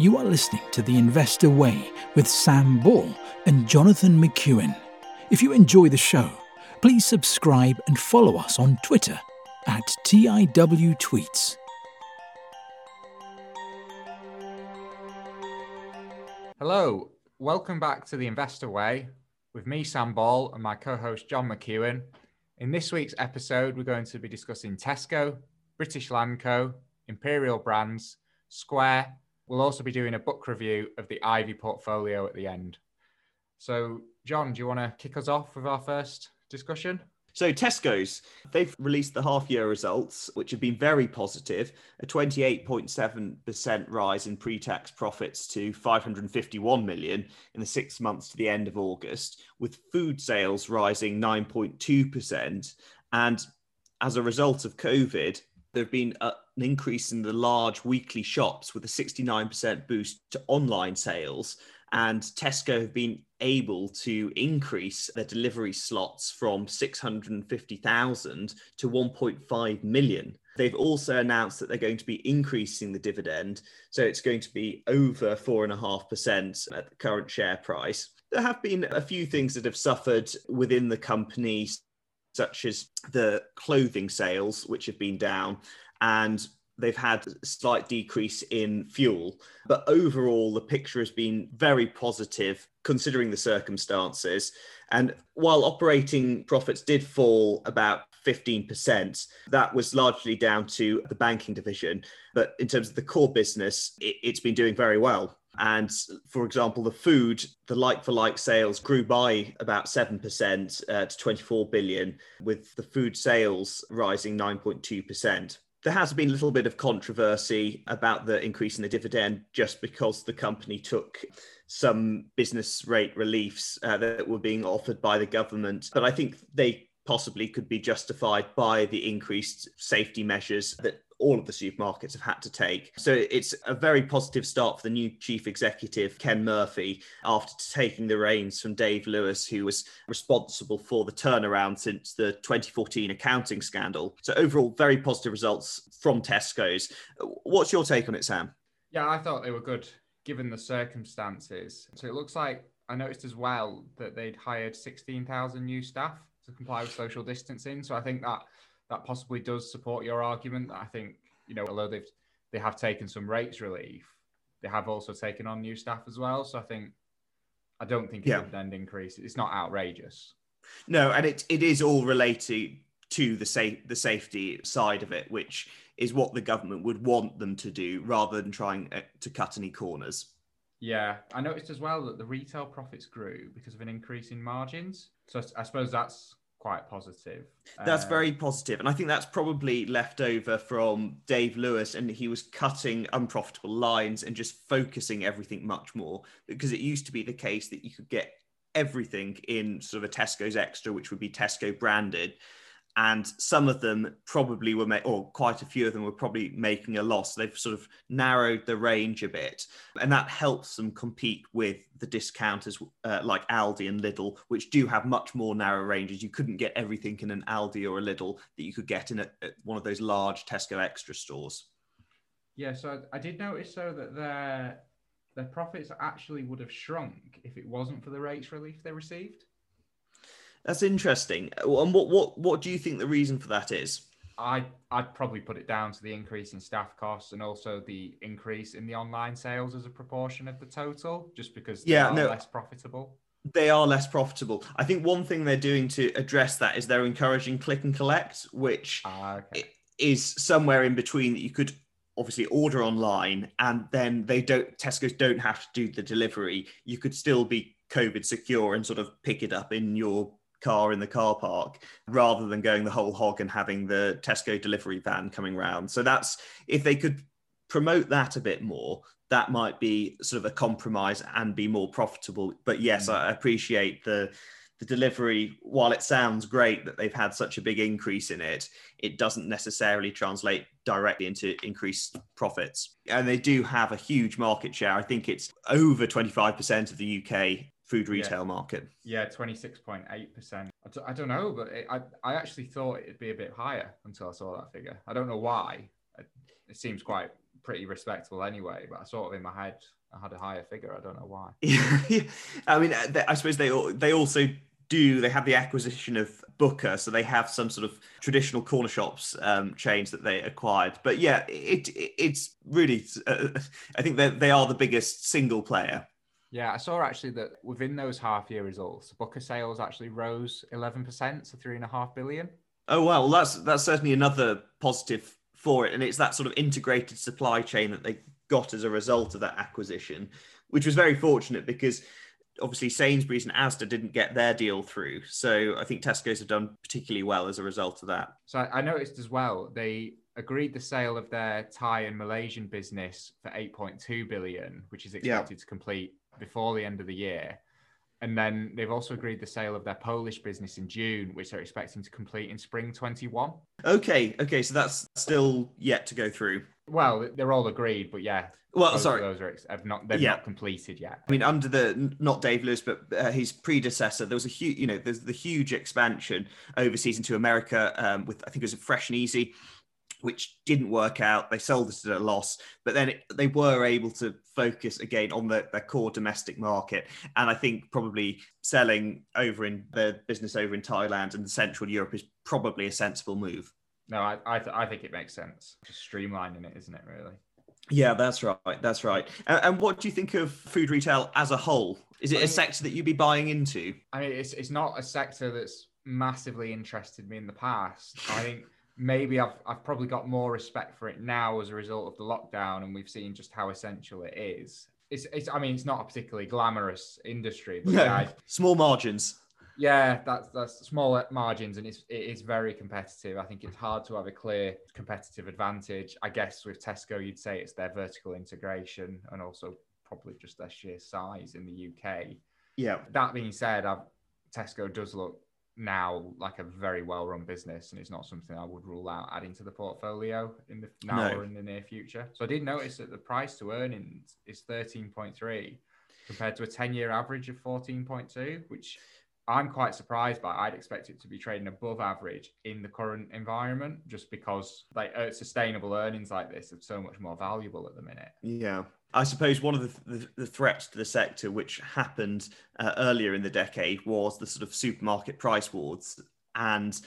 You are listening to The Investor Way with Sam Ball and Jonathan McEwen. If you enjoy the show, please subscribe and follow us on Twitter at TIW Tweets. Hello, welcome back to The Investor Way with me, Sam Ball, and my co host, John McEwen. In this week's episode, we're going to be discussing Tesco, British Land Co., Imperial Brands, Square. We'll also be doing a book review of the Ivy portfolio at the end. So, John, do you want to kick us off with our first discussion? So Tesco's, they've released the half year results, which have been very positive, a 28.7% rise in pre-tax profits to 551 million in the six months to the end of August, with food sales rising 9.2%. And as a result of COVID, there have been a, an increase in the large weekly shops with a 69% boost to online sales and Tesco have been able to increase their delivery slots from 650,000 to 1.5 million. They've also announced that they're going to be increasing the dividend, so it's going to be over 4.5% at the current share price. There have been a few things that have suffered within the company, such as the clothing sales, which have been down, and they've had a slight decrease in fuel. But overall, the picture has been very positive considering the circumstances. And while operating profits did fall about 15%, that was largely down to the banking division. But in terms of the core business, it, has been doing very well. And for example, the food, the like for like sales grew by about 7% uh, to 24 billion, with the food sales rising 9.2% there has been a little bit of controversy about the increase in the dividend just because the company took some business rate reliefs uh, that were being offered by the government. But I think they possibly could be justified by the increased safety measures that all of the supermarkets have had to take. So it's a very positive start for the new chief executive, Ken Murphy, after taking the reins from Dave Lewis, who was responsible for the turnaround since the 2014 accounting scandal. So overall, very positive results from Tesco's. What's your take on it, Sam? Yeah, I thought they were good given the circumstances. So it looks like I noticed as well that they'd hired 16,000 new staff to comply with social distancing. So I think that that possibly does support your argument. I think you know, although they've they have taken some rates relief, they have also taken on new staff as well. So I think I don't think a yeah. dividend increase. It's not outrageous. No, and it it is all related to the safe the safety side of it, which is what the government would want them to do, rather than trying uh, to cut any corners. Yeah, I noticed as well that the retail profits grew because of an increase in margins. So I suppose that's quite positive. That's uh, very positive, and I think that's probably left over from Dave Lewis, and he was cutting unprofitable lines and just focusing everything much more because it used to be the case that you could get everything in sort of a Tesco's extra, which would be Tesco branded, and some of them probably were, ma- or quite a few of them were probably making a loss. They've sort of narrowed the range a bit, and that helps them compete with the discounters uh, like Aldi and Lidl, which do have much more narrow ranges. You couldn't get everything in an Aldi or a Lidl that you could get in a, one of those large Tesco extra stores. Yeah, so I did notice though that their their profits actually would have shrunk if it wasn't for the rates relief they received. That's interesting. And what what what do you think the reason for that is? I I'd probably put it down to the increase in staff costs and also the increase in the online sales as a proportion of the total, just because they yeah, are no, less profitable. They are less profitable. I think one thing they're doing to address that is they're encouraging click and collect, which uh, okay. is somewhere in between that you could obviously order online and then they don't Tesco's don't have to do the delivery. You could still be COVID secure and sort of pick it up in your car in the car park rather than going the whole hog and having the Tesco delivery van coming round. So that's if they could promote that a bit more, that might be sort of a compromise and be more profitable. But yes, mm. I appreciate the the delivery, while it sounds great that they've had such a big increase in it, it doesn't necessarily translate directly into increased profits. And they do have a huge market share. I think it's over 25% of the UK food retail yeah. market. Yeah, 26.8%. I d- I don't know, but it, I, I actually thought it'd be a bit higher until I saw that figure. I don't know why. It, seems quite pretty respectable anyway. But I sort of in my head, I had a higher figure. I don't know why. Yeah, I mean, uh, I suppose they they also do. They have the acquisition of Booker, so they have some sort of traditional corner shops um, chains that they acquired. But yeah, it, it it's really. Uh, I think they they are the biggest single player. Yeah, I saw actually that within those half year results, Booker sales actually rose 11% so three and a half billion. Oh well that's that's certainly another positive for it, and it's that sort of integrated supply chain that they got as a result of that acquisition, which was very fortunate because obviously Sainsbury's and Asda didn't get their deal through, so I think Tesco's have done particularly well as a result of that. So I noticed as well they agreed the sale of their Thai and Malaysian business for 8.2 billion, which is expected yeah. to complete before the end of the year. And then they've also agreed the sale of their Polish business in June, which they're expecting to complete in spring 21. Okay, okay, so that's still yet to go through. Well, they're all agreed, but yeah. Well, sorry, those are have not they've yeah. not completed yet. I mean, under the not Dave Lewis, but uh, his predecessor, there was a huge, you know, there's the huge expansion overseas into America um, with I think it was a Fresh and Easy which didn't work out. They sold it at a loss, but then it, they were able to focus again on the, their core domestic market. And I think probably selling over in the business over in Thailand and Central Europe is probably a sensible move. No, I I, th- I think it makes sense. Just streamlining it, isn't it? Really. Yeah, that's right. That's right. And, and what do you think of food retail as a whole? Is it I mean, a sector that you'd be buying into? I mean, it's it's not a sector that's massively interested me in the past. I think maybe I've I've probably got more respect for it now as a result of the lockdown, and we've seen just how essential it is. It's, it's I mean, it's not a particularly glamorous industry, but yeah, small margins. Yeah, that's that's small margins, and it's it is very competitive. I think it's hard to have a clear competitive advantage. I guess with Tesco, you'd say it's their vertical integration and also probably just their sheer size in the UK. Yeah. That being said, I've, Tesco does look now like a very well run business and it's not something I would rule out adding to the portfolio in the now no. or in the near future. So I did notice that the price to earnings is 13.3 compared to a 10 year average of 14.2, which I'm quite surprised by. I'd expect it to be trading above average in the current environment just because like uh, sustainable earnings like this are so much more valuable at the minute. Yeah. I suppose one of the, the, the, threats to the sector, which happened uh, earlier in the decade, was the sort of supermarket price wars and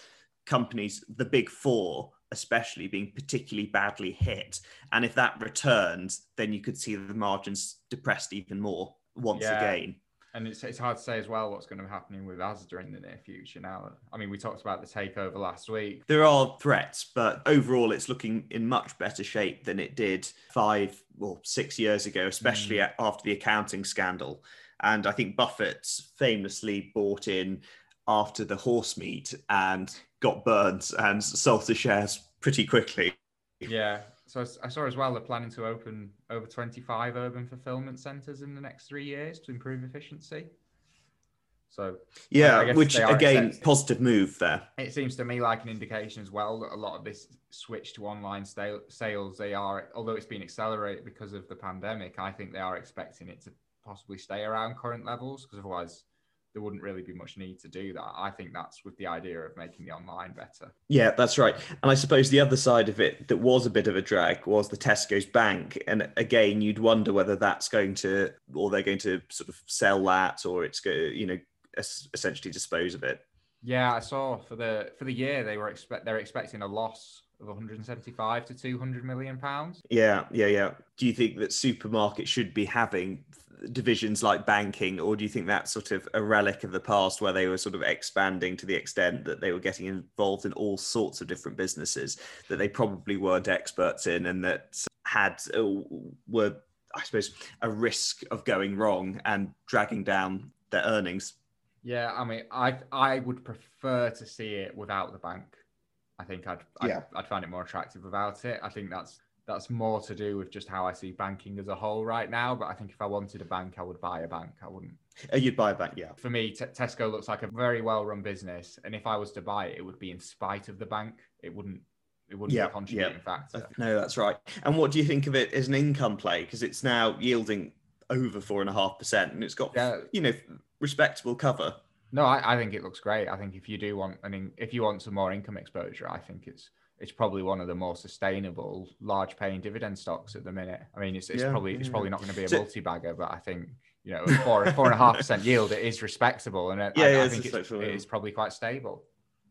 companies, the big four especially, being particularly badly hit. And if that returned, then you could see the margins depressed even more once yeah. again. And it's, it's hard to say as well what's going to be happening with Asda in the near future now. I mean, we talked about the takeover last week. There are threats, but overall, it's looking in much better shape than it did five or six years ago, especially mm. after the accounting scandal. And I think Buffett famously bought in after the horse meat and got burned and sold the shares pretty quickly. Yeah, so I saw as well they're planning to open over 25 urban fulfillment centers in the next three years to improve efficiency. So yeah, which again, positive move there. It seems to me like an indication as well that a lot of this switch to online sales, they are, although it's been accelerated because of the pandemic, I think they are expecting it to possibly stay around current levels because otherwise there wouldn't really be much need to do that. I think that's with the idea of making the online better. Yeah, that's right. And I suppose the other side of it that was a bit of a drag was the Tesco's bank. And again, you'd wonder whether that's going to, or they're going to sort of sell that, or it's going, to, you know, essentially dispose of it. Yeah, I saw for the for the year they were expect they're expecting a loss of 175 to 200 million pounds. Yeah, yeah, yeah. Do you think that supermarkets should be having divisions like banking, or do you think that's sort of a relic of the past where they were sort of expanding to the extent that they were getting involved in all sorts of different businesses that they probably weren't experts in and that had uh, were, I suppose, a risk of going wrong and dragging down their earnings? Yeah, I mean, I I would prefer to see it without the bank. I think I'd I'd, yeah. I'd find it more attractive without it. I think that's that's more to do with just how I see banking as a whole right now. But I think if I wanted a bank, I would buy a bank. I wouldn't. Uh, you'd buy a bank, yeah. For me, T- Tesco looks like a very well-run business, and if I was to buy it, it would be in spite of the bank. It wouldn't. It wouldn't yeah, be a contributing yeah. factor. No, that's right. And what do you think of it as an income play? Because it's now yielding over four and a half percent, and it's got yeah. you know respectable cover. No, I, I think it looks great. I think if you do want, I mean, if you want some more income exposure, I think it's it's probably one of the more sustainable, large paying dividend stocks at the minute. I mean, it's, it's Yeah, probably it's yeah. probably not going to be a multi bagger, but I think you know, four four and a half percent yield it is respectable, and I, Yeah, I, yeah, I it's think it's, it's probably quite stable.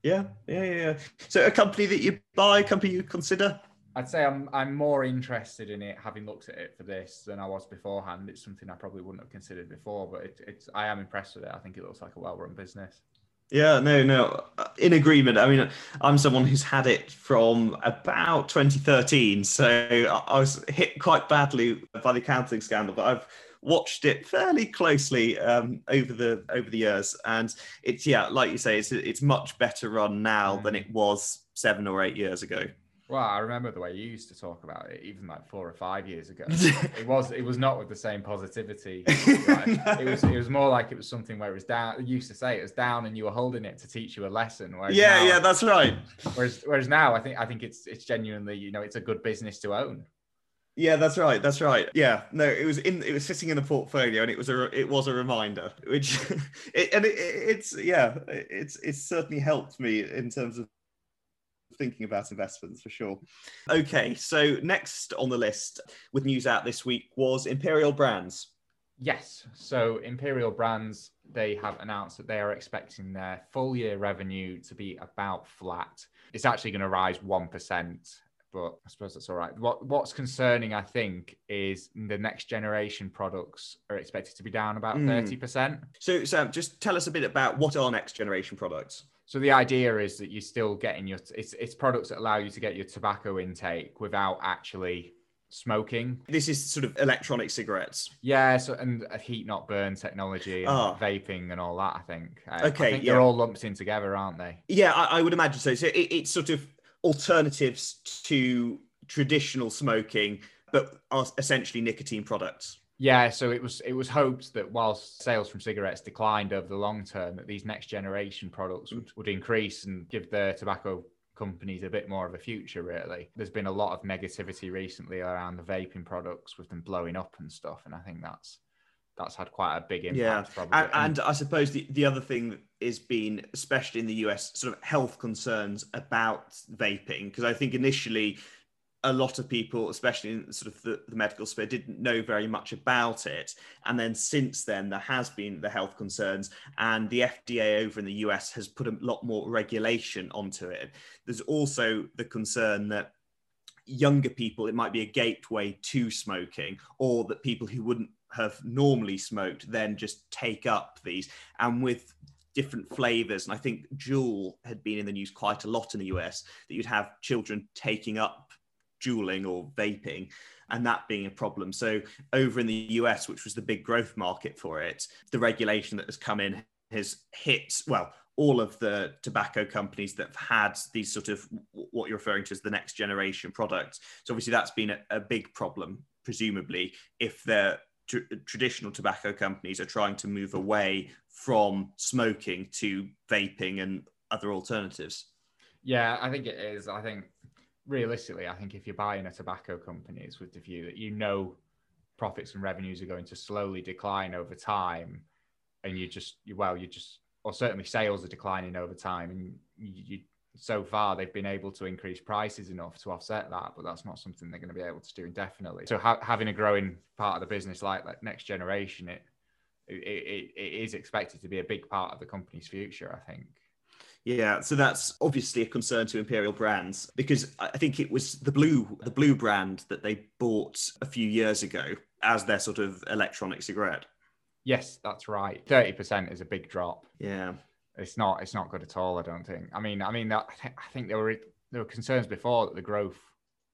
Yeah, yeah, yeah. So a company that you buy, a company you consider? I'd say I'm I'm more interested in it having looked at it for this than I was beforehand. It's something I probably wouldn't have considered before, but it, it's I am impressed with it. I think it looks like a well run business. Yeah, no, no, uh, in agreement. I mean, I'm someone who's had it from about 2013, so I I was hit quite badly by the accounting scandal, but I've watched it fairly closely um, over the over the years, and it's yeah, like you say, it's it's much better run now than it was seven or eight years ago. Well, I remember the way you used to talk about it, even like four or five years ago. it was it was not with the same positivity. Like, it was it was more like it was something where it was down. You used to say it was down, and you were holding it to teach you a lesson. Yeah, now, yeah, that's right. Whereas whereas now, I think I think it's it's genuinely you know it's a good business to own. Yeah, that's right. That's right. Yeah, no, it was in. It was sitting in the portfolio, and it was a. It was a reminder, which, it, and it, it's yeah, it's it's certainly helped me in terms of thinking about investments for sure. Okay, so next on the list with news out this week was Imperial Brands. Yes. So Imperial Brands, they have announced that they are expecting their full year revenue to be about flat. It's actually going to rise 1%, but I suppose that's all right. What What's concerning, I think, is the next generation products are expected to be down about Mm. 30%. So Sam, just tell us a bit about what are next generation products. So the idea is that you're still getting your it's it's products that allow you to get your tobacco intake without actually smoking. This is sort of electronic cigarettes. Yeah, so and a heat not burn technology and Ah. vaping and all that. I think. Uh, Okay, I think yeah. they're all lumped in together, aren't they? Yeah, I, I would imagine so. So it, it's sort of alternatives to traditional smoking, but are essentially nicotine products. Yeah, so it was it was hoped that whilst sales from cigarettes declined over the long term, that these next generation products would, would increase and give the tobacco companies a bit more of a future. Really, there's been a lot of negativity recently around the vaping products with them blowing up and stuff, and I think that's that's had quite a big impact. Yeah, probably. and, and I suppose the, the other thing is been, especially in the US, sort of health concerns about vaping. Because I think initially, a lot of people, especially in sort of the, the medical sphere, didn't know very much about it. And then since then, there has been the health concerns, and the FDA over in the US has put a lot more regulation onto it. There's also the concern that younger people, it might be a gateway to smoking, or that people who wouldn't have normally smoked then just take up these. And with different flavors, and I think Juul had been in the news quite a lot in the US, that you'd have children taking up juuling or vaping. And that being a problem. So, over in the US, which was the big growth market for it, the regulation that has come in has hit, well, all of the tobacco companies that have had these sort of what you're referring to as the next generation products. So obviously that's been a, a big problem, presumably, if the tr- traditional tobacco companies are trying to move away from smoking to vaping and other alternatives. Yeah, I think it is. I think realistically, I think if you're buying a tobacco company, it's with the view that you know profits and revenues are going to slowly decline over time, and you just well, you just or certainly sales are declining over time, and you, you so far they've been able to increase prices enough to offset that, but that's not something they're going to be able to do indefinitely. So ha- having a growing part of the business like, like next generation, it, it it it is expected to be a big part of the company's future. I think. Yeah, so that's obviously a concern to Imperial Brands because I think it was the blu the blu brand that they bought a few years ago as their sort of electronic cigarette. Yes, that's right. Thirty percent is a big drop. Yeah. It's not. It's not good at all. I don't think. I mean, I mean, that, I, th- I think there were there were concerns before that the growth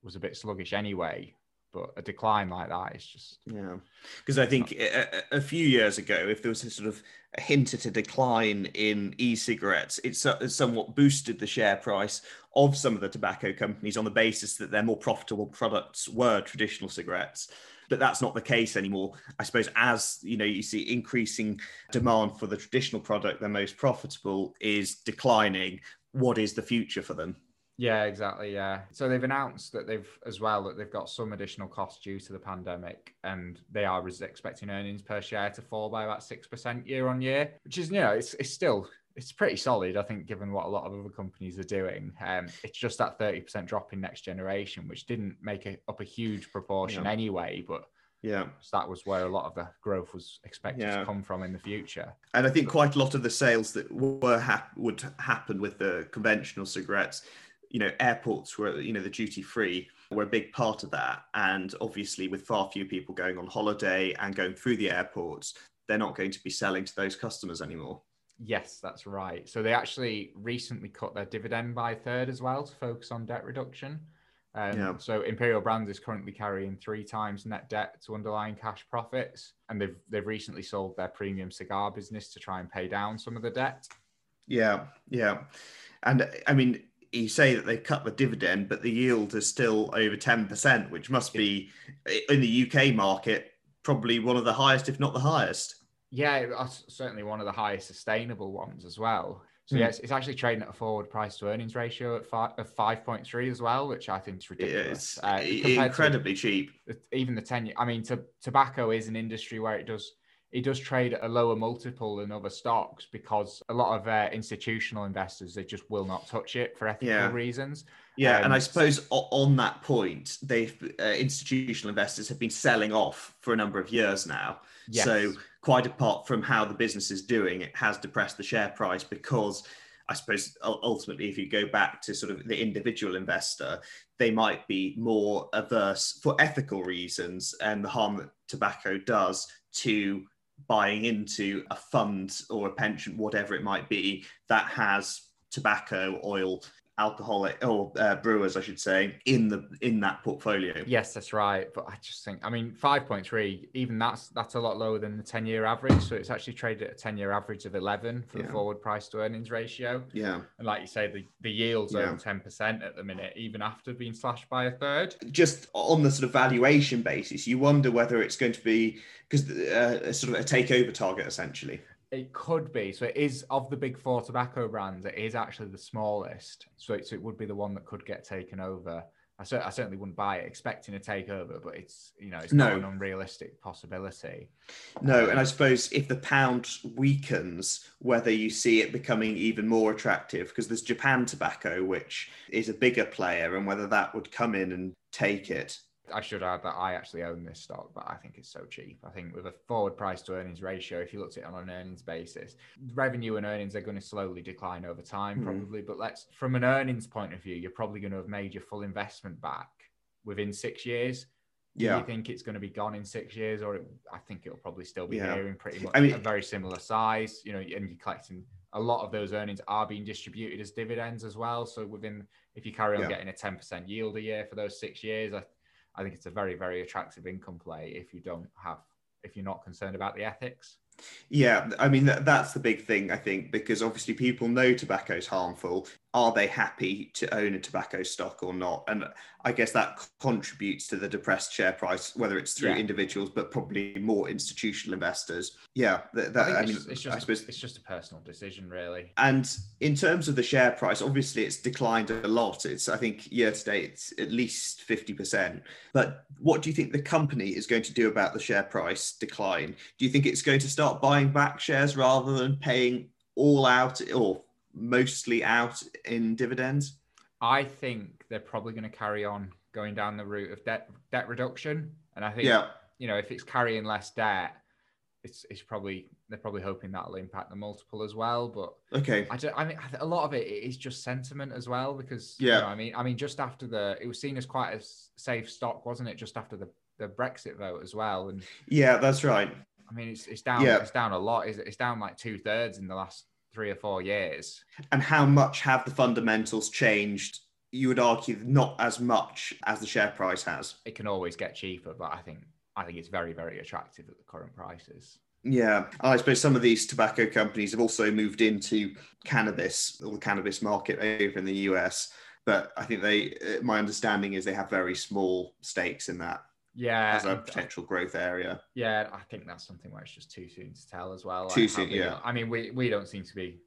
was a bit sluggish anyway. But a decline like that is just Yeah, because I think a, a- a few years ago, if there was a sort of a hint at a decline in e-cigarettes, it somewhat boosted the share price of some of the tobacco companies on the basis that their more profitable products were traditional cigarettes. But that's not the case anymore. I suppose as you know, you see increasing demand for the traditional product, their most profitable is declining. What is the future for them? Yeah, exactly. Yeah. So they've announced that they've as well that they've got some additional costs due to the pandemic, and they are expecting earnings per share to fall by about six percent year on year, which is you know it's it's still it's pretty solid, I think, given what a lot of other companies are doing. Um, it's just that 30% drop in next generation, which didn't make a, up a huge proportion yeah. anyway, but yeah, that was where a lot of the growth was expected yeah. to come from in the future. And I think quite a lot of the sales that were ha- would happen with the conventional cigarettes, you know, airports were, you know, the duty free were a big part of that. And obviously, with far fewer people going on holiday and going through the airports, they're not going to be selling to those customers anymore. Yes, that's right. So they actually recently cut their dividend by a third as well to focus on debt reduction. Um, yeah. So Imperial Brands is currently carrying three times net debt to underlying cash profits, and they've they've recently sold their premium cigar business to try and pay down some of the debt. Yeah, yeah, and I mean, you say that they've cut the dividend, but the yield is still over ten percent, which must be in the UK market probably one of the highest, if not the highest. Yeah, certainly one of the highest sustainable ones as well. So mm. yeah, it's, it's, actually trading at a forward price to earnings ratio at five, of 5.3 as well, which I think is ridiculous. Uh, incredibly to, cheap. Even the 10 I mean, to, tobacco is an industry where it does it does trade at a lower multiple than other stocks because a lot of uh, institutional investors they just will not touch it for ethical yeah. reasons. Yeah, um, and I suppose on that point, they've uh, institutional investors have been selling off for a number of years now. Yes. So quite apart from how the business is doing, it has depressed the share price because I suppose ultimately, if you go back to sort of the individual investor, they might be more averse for ethical reasons and the harm that tobacco does to buying into a fund or a pension, whatever it might be, that has tobacco, oil, alcoholic or uh, brewers, I should say, in the in that portfolio. Yes, that's right. But I just think, I mean, five point three, even that's that's a lot lower than the ten year average. So it's actually traded at a ten year average of eleven for yeah. the forward price to earnings ratio. Yeah, and like you say, the the yields yeah. over ten percent at the minute, even after being slashed by a third. Just on the sort of valuation basis, you wonder whether it's going to be because uh, sort of a takeover target essentially. It could be. So it is of the big four tobacco brands. It is actually the smallest. So it, so it would be the one that could get taken over. I, cer- I certainly wouldn't buy it expecting a takeover, but it's you know it's no. not an unrealistic possibility. No, and I suppose if the pound weakens, whether you see it becoming even more attractive, because there's Japan Tobacco, which is a bigger player, and whether that would come in and take it. I should add that I actually own this stock, but I think it's so cheap. I think with a forward price to earnings ratio, if you looked at it on an earnings basis, revenue and earnings are going to slowly decline over time, mm. probably. But let's, from an earnings point of view, you're probably going to have made your full investment back within six years. Do yeah. you think it's going to be gone in six years, or it, I think it'll probably still be yeah. here in pretty much I mean, a very similar size? You know, and you're collecting a lot of those earnings are being distributed as dividends as well. So within, if you carry on yeah. getting a 10% yield a year for those six years, I I think it's a very, very attractive income play if you don't have, if you're not concerned about the ethics. Yeah, I mean that's the big thing I think because obviously people know tobacco is harmful. Are they happy to own a tobacco stock or not? And I guess that contributes to the depressed share price, whether it's through yeah. individuals but probably more institutional investors. Yeah, that, that I, I, mean, it's just I suppose it's just a personal decision, really. And in terms of the share price, obviously it's declined a lot. It's I think year to date it's at least fifty percent. But what do you think the company is going to do about the share price decline? Do you think it's going to start buying back shares rather than paying all out or mostly out in dividends? I think they're probably going to carry on going down the route of debt debt reduction, and I think yeah. you know if it's carrying less debt, it's it's probably they're probably hoping that'll impact the multiple as well. But okay, I, don't, I mean a lot of it is just sentiment as well because yeah, you know, I mean I mean just after the it was seen as quite a safe stock, wasn't it? Just after the the Brexit vote as well, and yeah, that's right. I mean, it's it's down. Yeah. It's down a lot. It's, it's down like two thirds in the last three or four years. And how much have the fundamentals changed? You would argue not as much as the share price has. It can always get cheaper, but I think I think it's very very attractive at the current prices. Yeah, I suppose some of these tobacco companies have also moved into cannabis, or the cannabis market over in the US. But I think they, my understanding is they have very small stakes in that yeah as a uh, potential growth area yeah i think that's something where it's just too soon to tell as well too like soon yeah i mean we we don't seem to be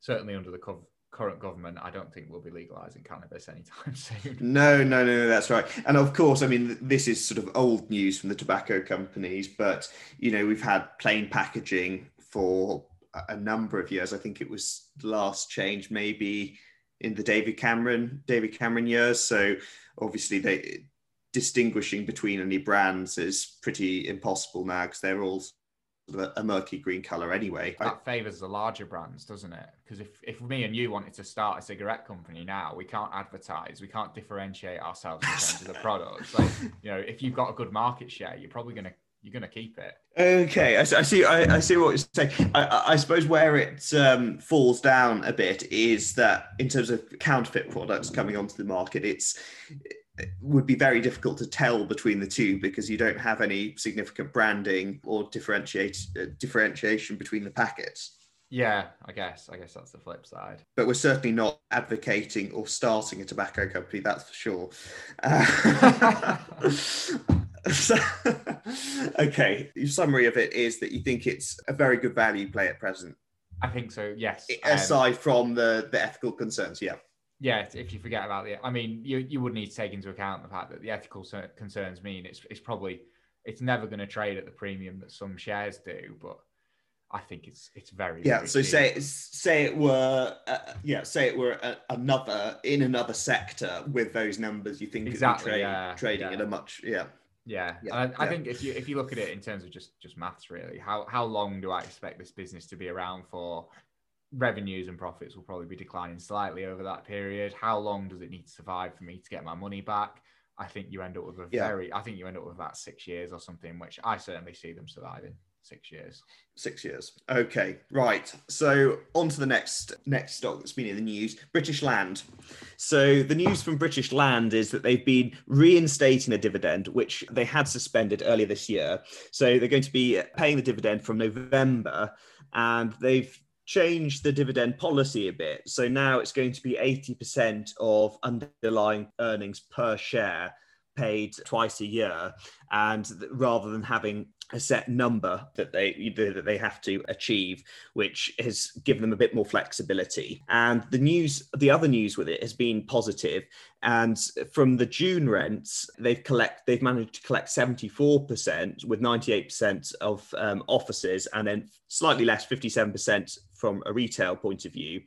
certainly under the co- current government i don't think we'll be legalizing cannabis anytime soon no no no no that's right and of course i mean this is sort of old news from the tobacco companies but you know we've had plain packaging for a number of years. I think it was last change maybe in the David Cameron David Cameron years. So obviously they distinguishing between any brands is pretty impossible now because they're all a murky green color anyway. That favors the larger brands, doesn't it? Because if, if me and you wanted to start a cigarette company now, we can't advertise, we can't differentiate ourselves in terms of the products. Like, you know, if you've got a good market share, you're probably gonna you're gonna keep it. Okay, I, I see. I, I, see what you're saying. I, I suppose where it um, falls down a bit is that in terms of counterfeit products coming onto the market, it's would be very difficult to tell between the two because you don't have any significant branding or differentiate uh, differentiation between the packets. Yeah, I guess. I guess that's the flip side. But we're certainly not advocating or starting a tobacco company, that's for sure. Uh, so, okay, your summary of it is that you think it's a very good value play at present. I think so. Yes. Aside um, from the the ethical concerns, yeah yeah, if you forget about the, I mean, you you would need to take into account the fact that the ethical concerns mean it's it's probably it's never going to trade at the premium that some shares do, but I think it's it's very yeah. Very so cheap. say say it were uh, yeah say it were a, another in another sector with those numbers, you think exactly trade, yeah, trading yeah. at a much yeah. Yeah, yeah. I, I think if you if you look at it in terms of just just maths, really, how how long do I expect this business to be around for? Revenues and profits will probably be declining slightly over that period. How long does it need to survive for me to get my money back? I think you end up with a yeah. very, I think you end up with about six years or something, which I certainly see them surviving six years. Six years. Okay, right. So on to the next next stock that's been in the news, British Land. So the news from British Land is that they've been reinstating a dividend, which they had suspended earlier this year. So they're going to be paying the dividend from November, and they've changed the dividend policy a bit. So now it's going to be 80% of underlying earnings per share paid twice a year and rather than having a set number that they that they have to achieve which has given them a bit more flexibility and the news the other news with it has been positive and from the june rents they've collect they've managed to collect 74% with 98% of um, offices and then slightly less 57% from a retail point of view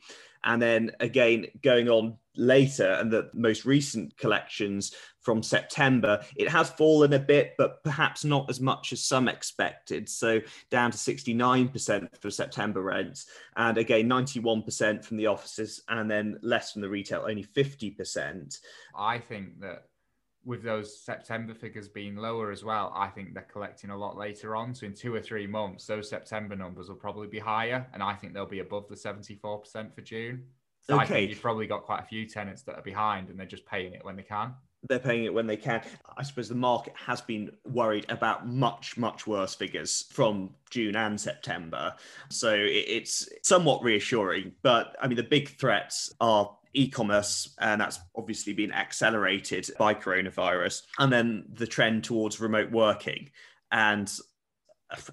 and then again going on later and the most recent collections from September, it has fallen a bit, but perhaps not as much as some expected. So down to 69% for September rents, and again 91% from the offices, and then less from the retail, only 50%. I think that with those September figures being lower as well, I think they're collecting a lot later on. So in two or three months, those September numbers will probably be higher, and I think they'll be above the 74% for June. So okay. I think you've probably got quite a few tenants that are behind, and they're just paying it when they can they're paying it when they can. I suppose the market has been worried about much, much worse figures from June and September. So it's somewhat reassuring. But I mean, the big threats are e-commerce and that's obviously been accelerated by coronavirus and then the trend towards remote working and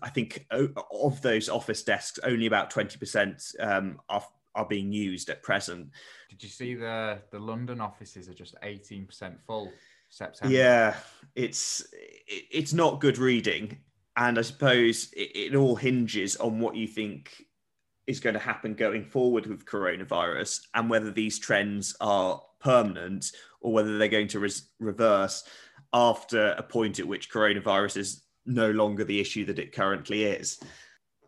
I think of those office desks, only about 20% um, are, are being used at present. Did you see the the London offices are just eighteen percent full September? Yeah, it's it's not good reading, and I suppose it, it all hinges on what you think is going to happen going forward with coronavirus and whether these trends are permanent or whether they're going to res- reverse after a point at which coronavirus is no longer the issue that it currently is.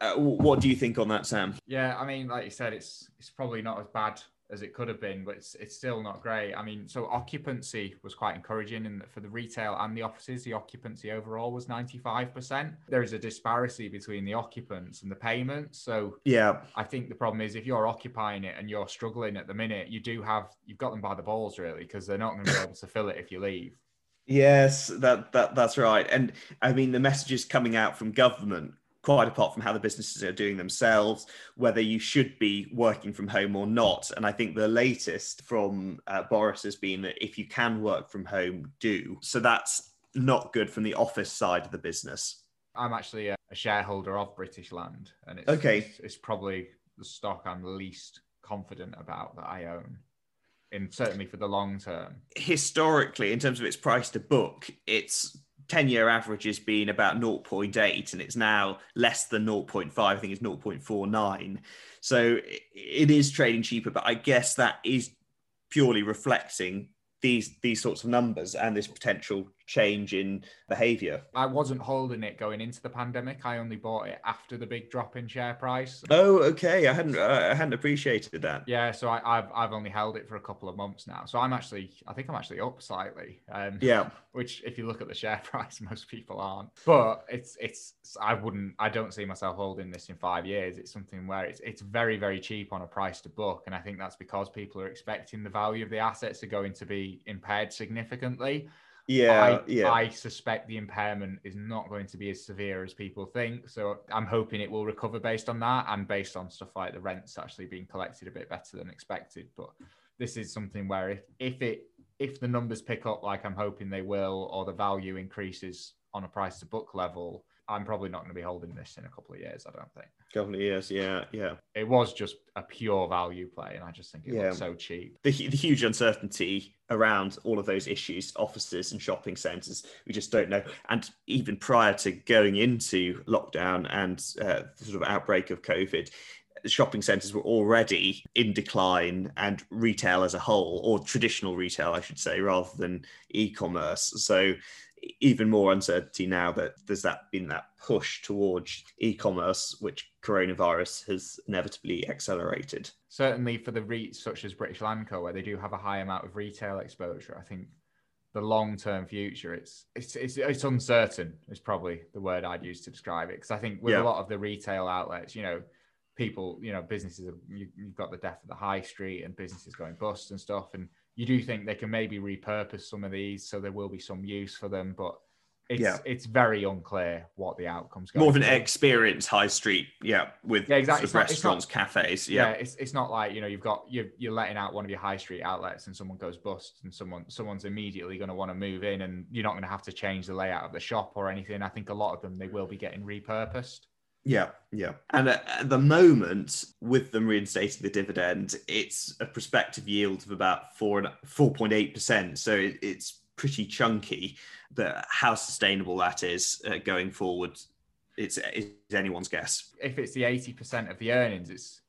Uh, what do you think on that, Sam? Yeah, I mean, like you said, it's it's probably not as bad as it could have been, but it's it's still not great. I mean, so occupancy was quite encouraging, and for the retail and the offices, the occupancy overall was ninety five percent. There is a disparity between the occupants and the payments. So yeah, I think the problem is if you're occupying it and you're struggling at the minute, you do have you've got them by the balls really because they're not going to be able to fill it if you leave. Yes, that that that's right. And I mean the messages coming out from government quite apart from how the businesses are doing themselves, whether you should be working from home or not. And I think the latest from uh, Boris has been that if you can work from home, do. So that's not good from the office side of the business. I'm actually a, shareholder of British Land, and it's, okay. it's, it's probably the stock I'm least confident about that I own in certainly for the long term. Historically, in terms of its price to book, it's 10 year average has been about 0.8 and it's now less than 0.5 i think it's 0.49 so it is trading cheaper but i guess that is purely reflecting these these sorts of numbers and this potential change in behavior. I wasn't holding it going into the pandemic. I only bought it after the big drop in share price. Oh, okay. I hadn't uh, I hadn't appreciated that. Yeah, so I, have I've only held it for a couple of months now. So I'm actually I think I'm actually up slightly. Um, yeah. Which, if you look at the share price, most people aren't. But it's it's I wouldn't I don't see myself holding this in five years. It's something where it's it's very very cheap on a price to book, and I think that's because people are expecting the value of the assets are going to be impaired significantly. Yeah, I, yeah. I suspect the impairment is not going to be as severe as people think. So I'm hoping it will recover based on that and based on stuff like the rents actually being collected a bit better than expected. But this is something where if, if it if the numbers pick up like I'm hoping they will, or the value increases on a price to book level, I'm probably not going to be holding this in a couple of years. I don't think. Couple of years, yeah, yeah. It was just a pure value play, and I just think it yeah. looks so cheap. The, the huge uncertainty around all of those issues, offices and shopping centres, we just don't know. And even prior to going into lockdown and uh, the sort of outbreak of COVID, shopping centres were already in decline and retail as a whole, or traditional retail, I should say, rather than e commerce. So even more uncertainty now that there's that been that push towards e-commerce, which coronavirus has inevitably accelerated. Certainly for the REITs such as British Land Co, where they do have a high amount of retail exposure, I think the long-term future it's it's it's, it's uncertain is probably the word I'd use to describe it because I think with yeah. a lot of the retail outlets, you know, people, you know, businesses have, you, you've got the death of the high street and businesses going bust and stuff and you do think they can maybe repurpose some of these so there will be some use for them, but it's yeah. it's very unclear what the outcomes. Are. More of an experience high street, yeah, with yeah, exactly. Sort of restaurants, not, cafes, yeah. yeah. It's it's not like you know you've got you're you're letting out one of your high street outlets and someone goes bust and someone someone's immediately going to want to move in and you're not going to have to change the layout of the shop or anything. I think a lot of them they will be getting repurposed. Yeah, yeah. And at, the moment, with them reinstating the dividend, it's a prospective yield of about four and four point eight percent. So it, it's pretty chunky. But how sustainable that is uh, going forward, it's, it's anyone's guess. If it's the eighty percent of the earnings, it's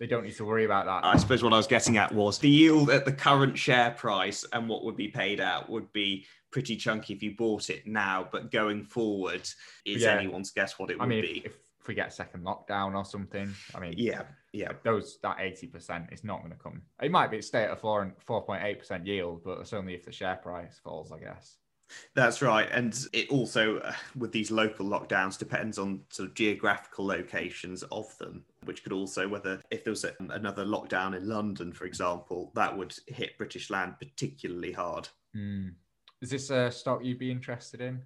they don't need to worry about that. I suppose what I was getting at was the yield at the current share price and what would be paid out would be pretty chunky if you bought it now, but going forward is yeah. anyone's guess what it I would mean, be. If, if we get a second lockdown or something. I mean, yeah, yeah, those that eighty percent is not going to come. It might be stay at a four and four point eight percent yield, but it's only if the share price falls, I guess. That's right, and it also uh, with these local lockdowns depends on sort of geographical locations of them, which could also whether if there was a, another lockdown in London, for example, that would hit British land particularly hard. Mm. Is this a stock you'd be interested in?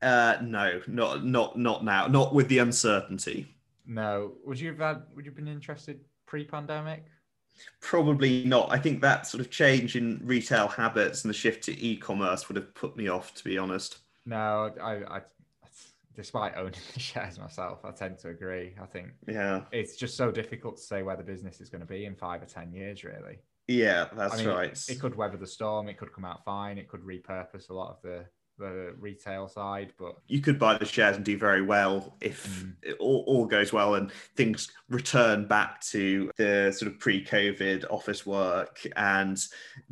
Uh, no, not not not now. Not with the uncertainty. No. Would you have had? Would you have been interested pre-pandemic? Probably not. I think that sort of change in retail habits and the shift to e-commerce would have put me off, to be honest. No, I, I despite owning the shares myself, I tend to agree. I think yeah, it's just so difficult to say where the business is going to be in five or ten years, really. Yeah, that's I mean, right. It, it could weather the storm. It could come out fine. It could repurpose a lot of the the retail side, but you could buy the shares and do very well if mm. it all, all goes well and things return back to the sort of pre-COVID office work and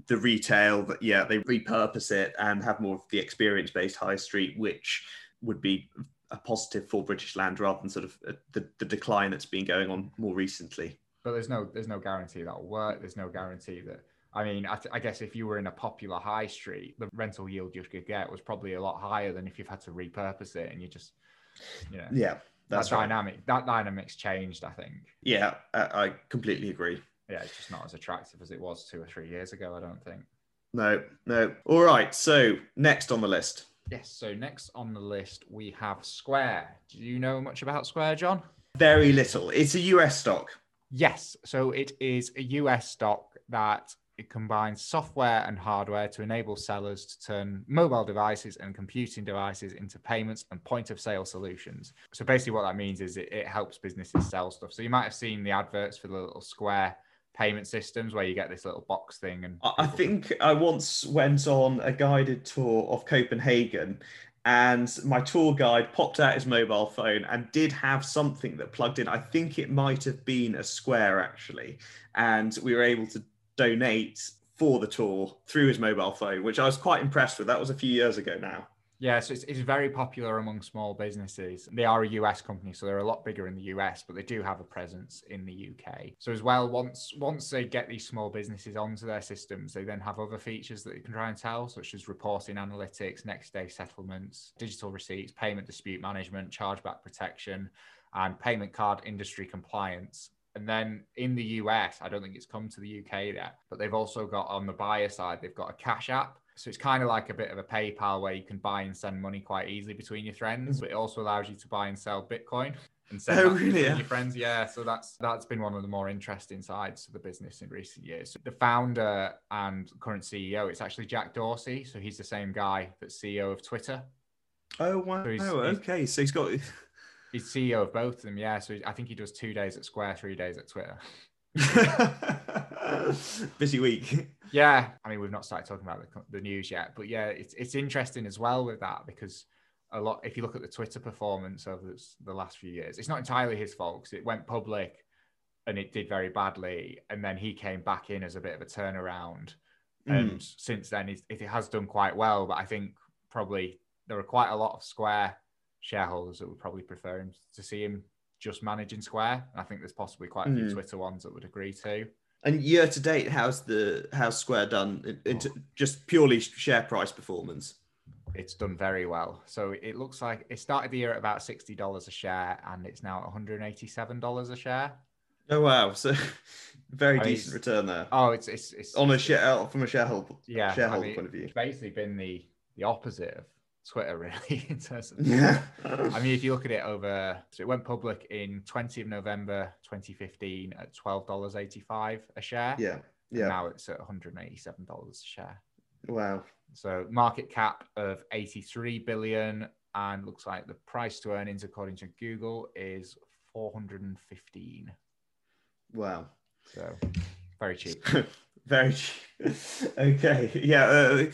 the retail. That yeah, they repurpose it and have more of the experience-based high street, which would be a positive for British land rather than sort of uh, the, the decline that's been going on more recently. But there's no there's no guarantee that'll work. There's no guarantee that I mean, I, I, guess if you were in a popular high street, the rental yield you could get was probably a lot higher than if you've had to repurpose it and you just, you know, yeah, that's that right. dynamic. That dynamic's changed, I think. Yeah, I, I completely agree. Yeah, it's just not as attractive as it was two or three years ago. I don't think. No, no. All right. So next on the list. Yes. So next on the list we have Square. Do you know much about Square, John? Very little. It's a US stock. Yes. So it is a US stock that it combines software and hardware to enable sellers to turn mobile devices and computing devices into payments and point of sale solutions. So basically, what that means is it, it helps businesses sell stuff. So you might have seen the adverts for the little Square payment systems where you get this little box thing and i think i once went on a guided tour of copenhagen and my tour guide popped out his mobile phone and did have something that plugged in. I think it might have been a Square actually, and we were able to donate for the tour through his mobile phone, which I was quite impressed with. That was a few years ago now. Yeah, so it's, it's very popular among small businesses. They are a US company, so they're a lot bigger in the US, but they do have a presence in the UK. So as well, once once they get these small businesses onto their systems, they then have other features that you can try and tell, such as reporting analytics, next day settlements, digital receipts, payment dispute management, chargeback protection, and payment card industry compliance. And then in the US, I don't think it's come to the UK yet, but they've also got on the buyer side, they've got a cash app so it's kind of like a bit of a PayPal where you can buy and send money quite easily between your friends, but it also allows you to buy and sell Bitcoin and send Oh, really? your friends. Yeah, so that's that's been one of the more interesting sides to the business in recent years. The founder and current CEO, it's actually Jack Dorsey. So he's the same guy that's CEO of Twitter. Oh wow! So he's- oh, he's- okay, so he's got. He's CEO of both of them. Yeah, so I think he does two days at Square, three days at Twitter. Busy week. Yeah, I mean we've not started talking about the, the news yet, but yeah, it's it's interesting as well with that because a lot. If you look at the Twitter performance over the last few years, it's not entirely his fault 'cause it went public and it did very badly, and then he came back in as a bit of a turnaround, mm. and since then it, it has done quite well. But I think probably there are quite a lot of Square shareholders that would probably prefer him to see him just managing Square. I think there's possibly quite a few Mm. Twitter ones that would agree too. And year to date, how's the how's Square done in- into just purely share price performance? it's done very well. So it looks like it started the year at about sixty dollars a share, and it's now one hundred eighty-seven dollars a share. Oh wow! So very I mean, decent return there Oh, it's it's it's on a share from a shareholder yeah shareholder I mean, point of view. It's basically been the the opposite of Twitter, really, in terms of. Yeah. I mean, if you look at it over, so it went public in 20 of November 2015 at $12.85 a share. yeah. Yeah. Now it's at $187 a share. Wow. So market cap of 83 billion and looks like the price to earnings according to Google is 415. Wow. So very cheap. Very cheap. okay. Yeah. Uh,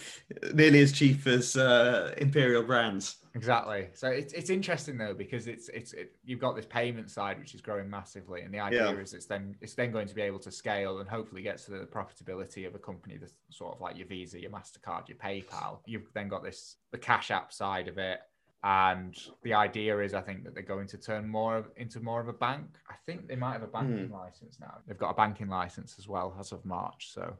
nearly as cheap as uh, Imperial Brands. Exactly. So it's it's interesting though because it's it's it, you've got this payment side which is growing massively, and the idea Yeah. is it's then it's then going to be able to scale and hopefully get to the profitability of a company that's sort of like your Visa, your Mastercard, your PayPal. You've then got this the Cash App side of it, and the idea is I think that they're going to turn more of, into more of a bank. I think they might have a banking hmm. license now. They've got a banking license as well as of March. So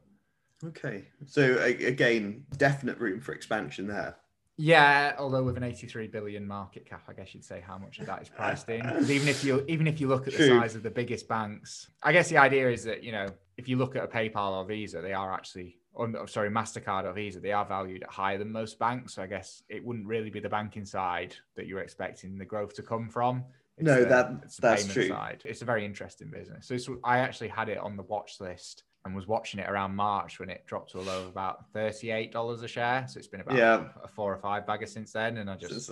Okay. So again, definite room for expansion there. Yeah, although with an 83 billion market cap, I guess you'd say how much of that is priced in. even if you even if you look at the True. size of the biggest banks, I guess the idea is that you know if you look at a PayPal or Visa, they are actually, or oh, no, sorry, Mastercard or Visa, they are valued at higher than most banks. So I guess it wouldn't really be the banking side that you're expecting the growth to come from. No, the- that- it's the that's true. Side. It's a very interesting business. So it's, I actually had it on the watch list and was watching it around March when it dropped to a low of about thirty-eight dollars a share. So it's been about Yeah. a four or five bagger since then, and I just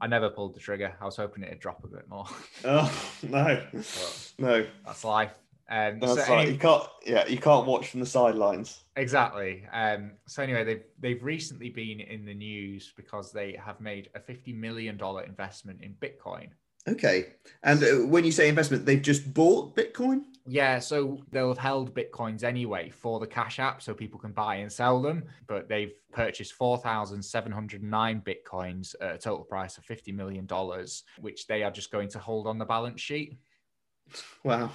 I never pulled the trigger. I was hoping it'd drop a bit more. Oh no, no. That's life. Um, That's so like any- you can't. Yeah, you can't watch from the sidelines. exactly. Um, so anyway, they've they've recently been in the news because they have made a fifty million dollar investment in Bitcoin. Okay. And uh, when you say investment, they've just bought Bitcoin. Yeah, so they'll have held bitcoins anyway for the Cash App, so people can buy and sell them. But they've purchased four thousand seven hundred nine bitcoins at a total price of fifty million dollars, which they are just going to hold on the balance sheet. Wow.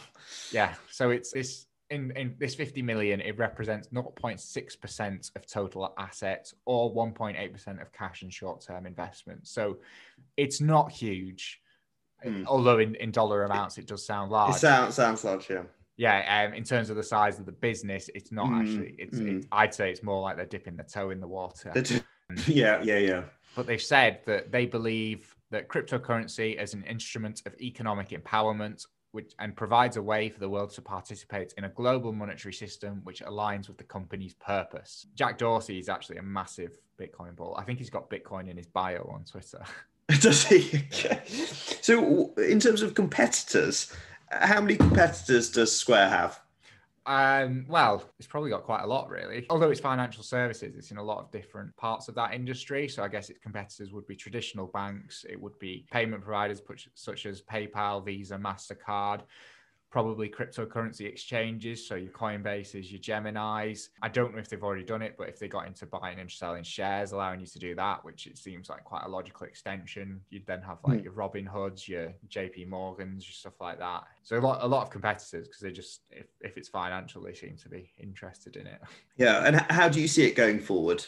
Yeah, so it's this in, in this 50 million, it represents 0.6% of total assets or 1.8% of cash and short-term investments. So it's not huge. Hmm. Although in, in dollar amounts it does sound large. It sounds sounds large. Yeah. yeah, um, in terms of the size of the business, it's not Mm, actually. It's, mm. it's I'd say it's more like they're dipping their toe in the water. Yeah. Yeah. Yeah. but they've said that they believe that cryptocurrency as an instrument of economic empowerment which and provides a way for the world to participate in a global monetary system which aligns with the company's purpose. Jack Dorsey is actually a massive Bitcoin bull. I think he's got Bitcoin in his bio on Twitter. Does he? So, in terms of competitors, how many competitors does Square have? Um, well, it's probably got quite a lot, really. Although it's financial services, it's in a lot of different parts of that industry. So I guess its competitors would be traditional banks, it would be payment providers such as PayPal, Visa, MasterCard probably cryptocurrency exchanges. So your Coinbases, your Geminis. I don't know if they've already done it, but if they got into buying and selling shares, allowing you to do that, which it seems like quite a logical extension, you'd then have like mm. your Robinhoods, your JP Morgans, your stuff like that. So a lot, a lot of competitors because they just, if, if it's financial, they seem to be interested in it. Yeah. And how do you see it going forward?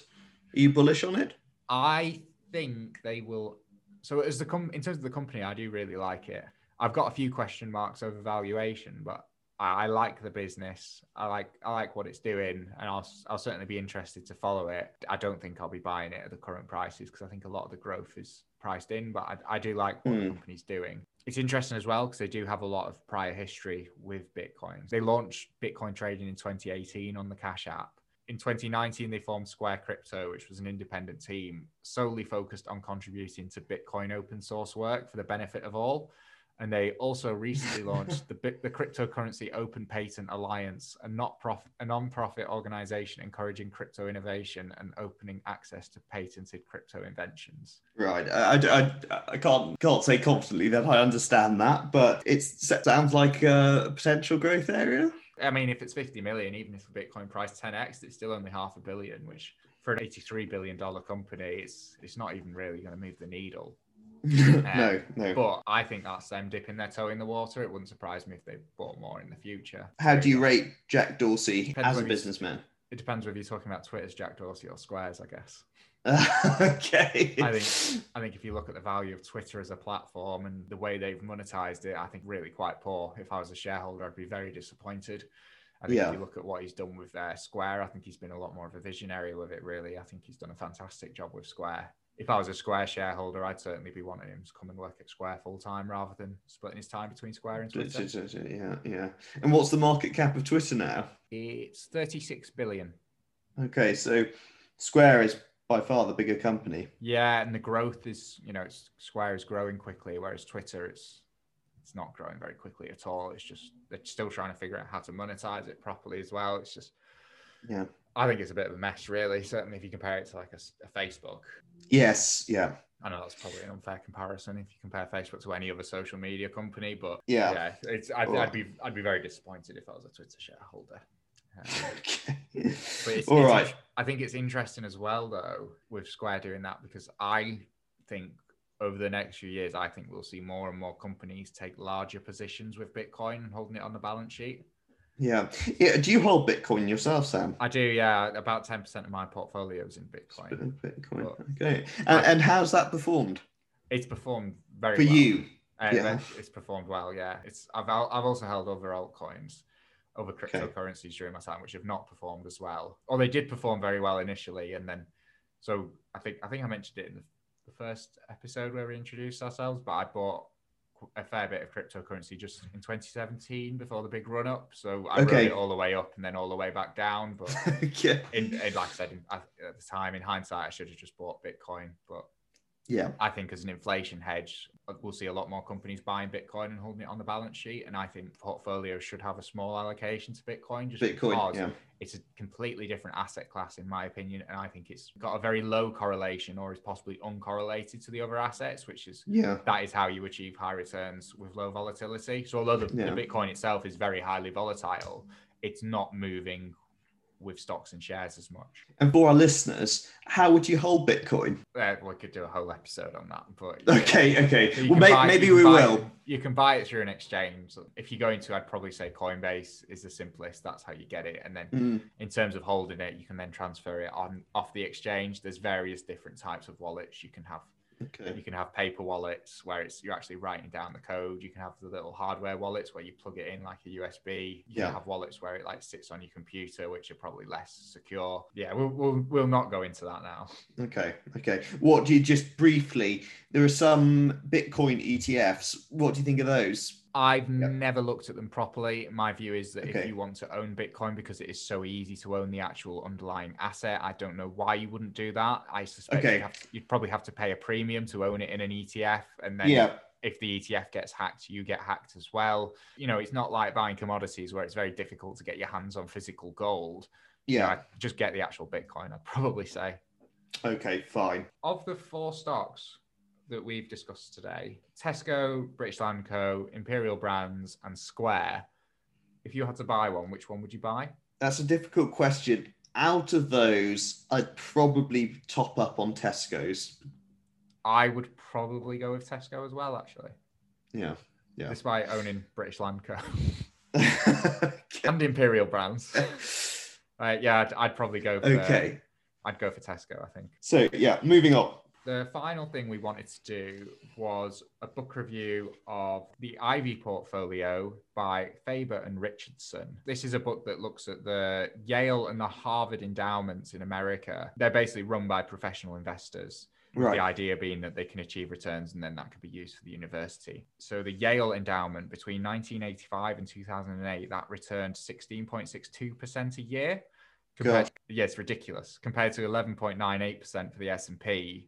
Are you bullish on it? I think they will. So as the com- in terms of the company, I do really like it. I've got a few question marks over valuation, but I, I, like the business. I like I like what it's doing, and I'll I'll certainly be interested to follow it. I don't think I'll be buying it at the current prices because I think a lot of the growth is priced in, but I, I do like what mm. the hmm. company's doing. It's interesting as well because they do have a lot of prior history with Bitcoin. They launched Bitcoin trading in 2018 on the Cash App. In 2019, they formed Square Crypto, which was an independent team solely focused on contributing to Bitcoin open source work for the benefit of all and they also recently launched the the cryptocurrency open patent alliance a not profit a non-profit organization encouraging crypto innovation and opening access to patented crypto inventions. Right. I, I, I can't can't say confidently that i understand that but it sounds like a potential growth area. I mean if it's 50 million even if the bitcoin price 10x it's still only half a billion which for an 83 billion dollar company it's it's not even really going to move the needle no, no. But I think that's them dipping their toe in the water. It wouldn't surprise me if they bought more in the future. How do you rate Jack Dorsey Depends as a businessman? It depends whether you're talking about Twitter's Jack Dorsey or Squares, I guess. okay. I think I think if you look at the value of Twitter as a platform and the way they've monetized it, I think really quite poor. If I was a shareholder, I'd be very disappointed. I think yeah. if you look at what he's done with uh, Square, I think he's been a lot more of a visionary with it. Really, I think he's done a fantastic job with Square if I was a Square shareholder, I'd certainly be wanting him to come and work at Square full time rather than splitting his time between Square and Twitter. Yeah, yeah. And what's the market cap of Twitter now? It's 36 billion. Okay, so Square is by far the bigger company. Yeah, and the growth is, you know, Square is growing quickly, whereas Twitter it's it's not growing very quickly at all. It's just they're still trying to figure out how to monetize it properly as well. It's just yeah. I think it's a bit of a mess, really. Certainly, if you compare it to like a, a Facebook. Yes. Yeah. I know that's probably an unfair comparison if you compare Facebook to any other social media company, but yeah, yeah, it's I'd, I'd be I'd be very disappointed if I was a Twitter shareholder. Um, okay. But it's, All it's, right. I think it's interesting as well though with Square doing that because I think over the next few years, I think we'll see more and more companies take larger positions with Bitcoin and holding it on the balance sheet. Yeah. Yeah. Do you hold Bitcoin yourself, Sam? I do. Yeah. About 10% of my portfolio is in Bitcoin. Bitcoin. But okay. And, and, how's that performed? It's performed very For well. you? Uh, yeah. It's performed well. Yeah. It's I've, I've also held other altcoins, other cryptocurrencies okay. during my time, which have not performed as well. Or they did perform very well initially. And then, so I think, I think I mentioned it in the, the first episode where we introduced ourselves, but I bought a fair bit of cryptocurrency just in 2017 before the big run up. So I okay. it all the way up and then all the way back down. But yeah. in, in, like I said, in, at the time, in hindsight, I should have just bought Bitcoin. But yeah, I think as an inflation hedge, uh, we'll see a lot more companies buying Bitcoin and holding it on the balance sheet. And I think portfolios should have a small allocation to Bitcoin just Bitcoin, because yeah. it's a completely different asset class, in my opinion. And I think it's got a very low correlation or is possibly uncorrelated to the other assets, which is yeah, that is how you achieve high returns with low volatility. So although the, yeah. the Bitcoin itself is very highly volatile, it's not moving with stocks and shares as much. And for our listeners, how would you hold Bitcoin? Uh, we could do a whole episode on that. But okay, okay. Well, may, buy, maybe we will. You can buy it through an exchange. If you're going to, I'd probably say Coinbase is the simplest. That's how you get it. And then mm. in terms of holding it, you can then transfer it on off the exchange. There's various different types of wallets you can have Okay. You can have paper wallets where it's you're actually writing down the code. You can have the little hardware wallets where you plug it in like a USB. You yeah. can have wallets where it like sits on your computer, which are probably less secure. Yeah, we'll, we'll we'll not go into that now. Okay. Okay. What do you just briefly? There are some Bitcoin ETFs. What do you think of those? I've yep. never looked at them properly. My view is that okay. if you want to own Bitcoin because it is so easy to own the actual underlying asset, I don't know why you wouldn't do that. I suspect okay. you'd, to, you'd, probably have to pay a premium to own it in an ETF, and then yeah. if the ETF gets hacked, you get hacked as well. You know, it's not like buying commodities where it's very difficult to get your hands on physical gold. Yeah. You know, just get the actual Bitcoin, I'd probably say. Okay, fine. Of the four stocks that we've discussed today, Tesco, British Land Co., Imperial Brands, and Square, if you had to buy one, which one would you buy? That's a difficult question. Out of those, I'd probably top up on Tesco's. I would probably go with Tesco as well, actually, Yeah. Yeah. despite owning British Land Co. and Imperial Brands. Uh, yeah, I'd, I'd probably go for Okay. I'd go for Tesco, I think. So yeah, moving on. The final thing we wanted to do was a book review of the Ivy portfolio by Faber and Richardson. This is a book that looks at the Yale and the Harvard endowments in America. They're basically run by professional investors. Right. The idea being that they can achieve returns and then that could be used for the university. So the Yale endowment between 1985 and 2008, that returned 16.62% a year. Compared God. yeah, it's ridiculous compared to 11.98% for the S&P.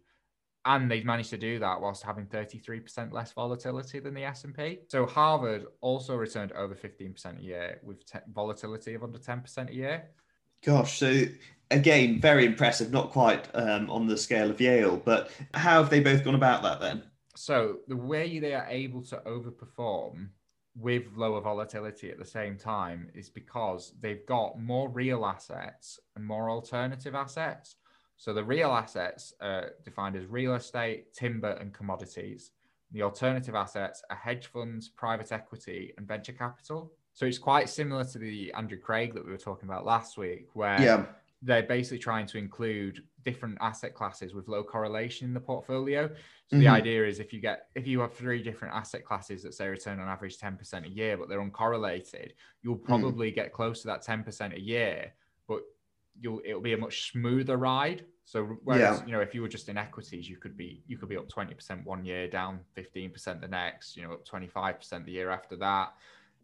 And they've managed to do that whilst having 33% less volatility than the S&P. So Harvard also returned over 15% a year with te- volatility of under 10% a year. Gosh, so again, very impressive. Not quite um, on the scale of Yale, but how have they both gone about that then? So the way they are able to overperform with lower volatility at the same time is because they've got more real assets and more alternative assets. So the real assets are defined as real estate, timber, and commodities. The alternative assets are hedge funds, private equity, and venture capital. So it's quite similar to the Andrew Craig that we were talking about last week, where Yeah. they're basically trying to include different asset classes with low correlation in the portfolio. So the Mhm. idea is if you get if you have three different asset classes that say return on average 10% a year, but they're uncorrelated, you'll probably get close to that 10% a year, you'll it'll be a much smoother ride. So whereas Yeah. you know if you were just in equities, you could be you could be up 20% one year, down 15% the next, you know, up 25% the year after that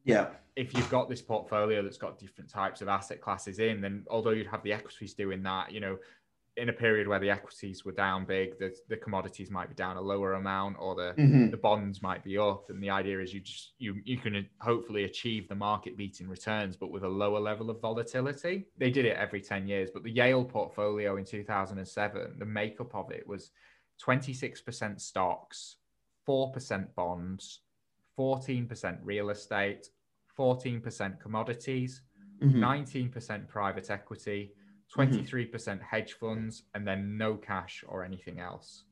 Yeah. if you've got this portfolio that's got different types of asset classes in, then although you'd have the equities doing that, you know, in a period where the equities were down big, the, the commodities might be down a lower amount or the, Mhm. the bonds might be up. And the idea is you just you you can hopefully achieve the market beating returns, but with a lower level of volatility. They did it every 10 years, but the Yale portfolio in 2007, the makeup of it was 26% stocks, 4% bonds, 14% real estate, 14% commodities, Mhm. 19% private equity, 23% hedge funds, and then no cash or anything else.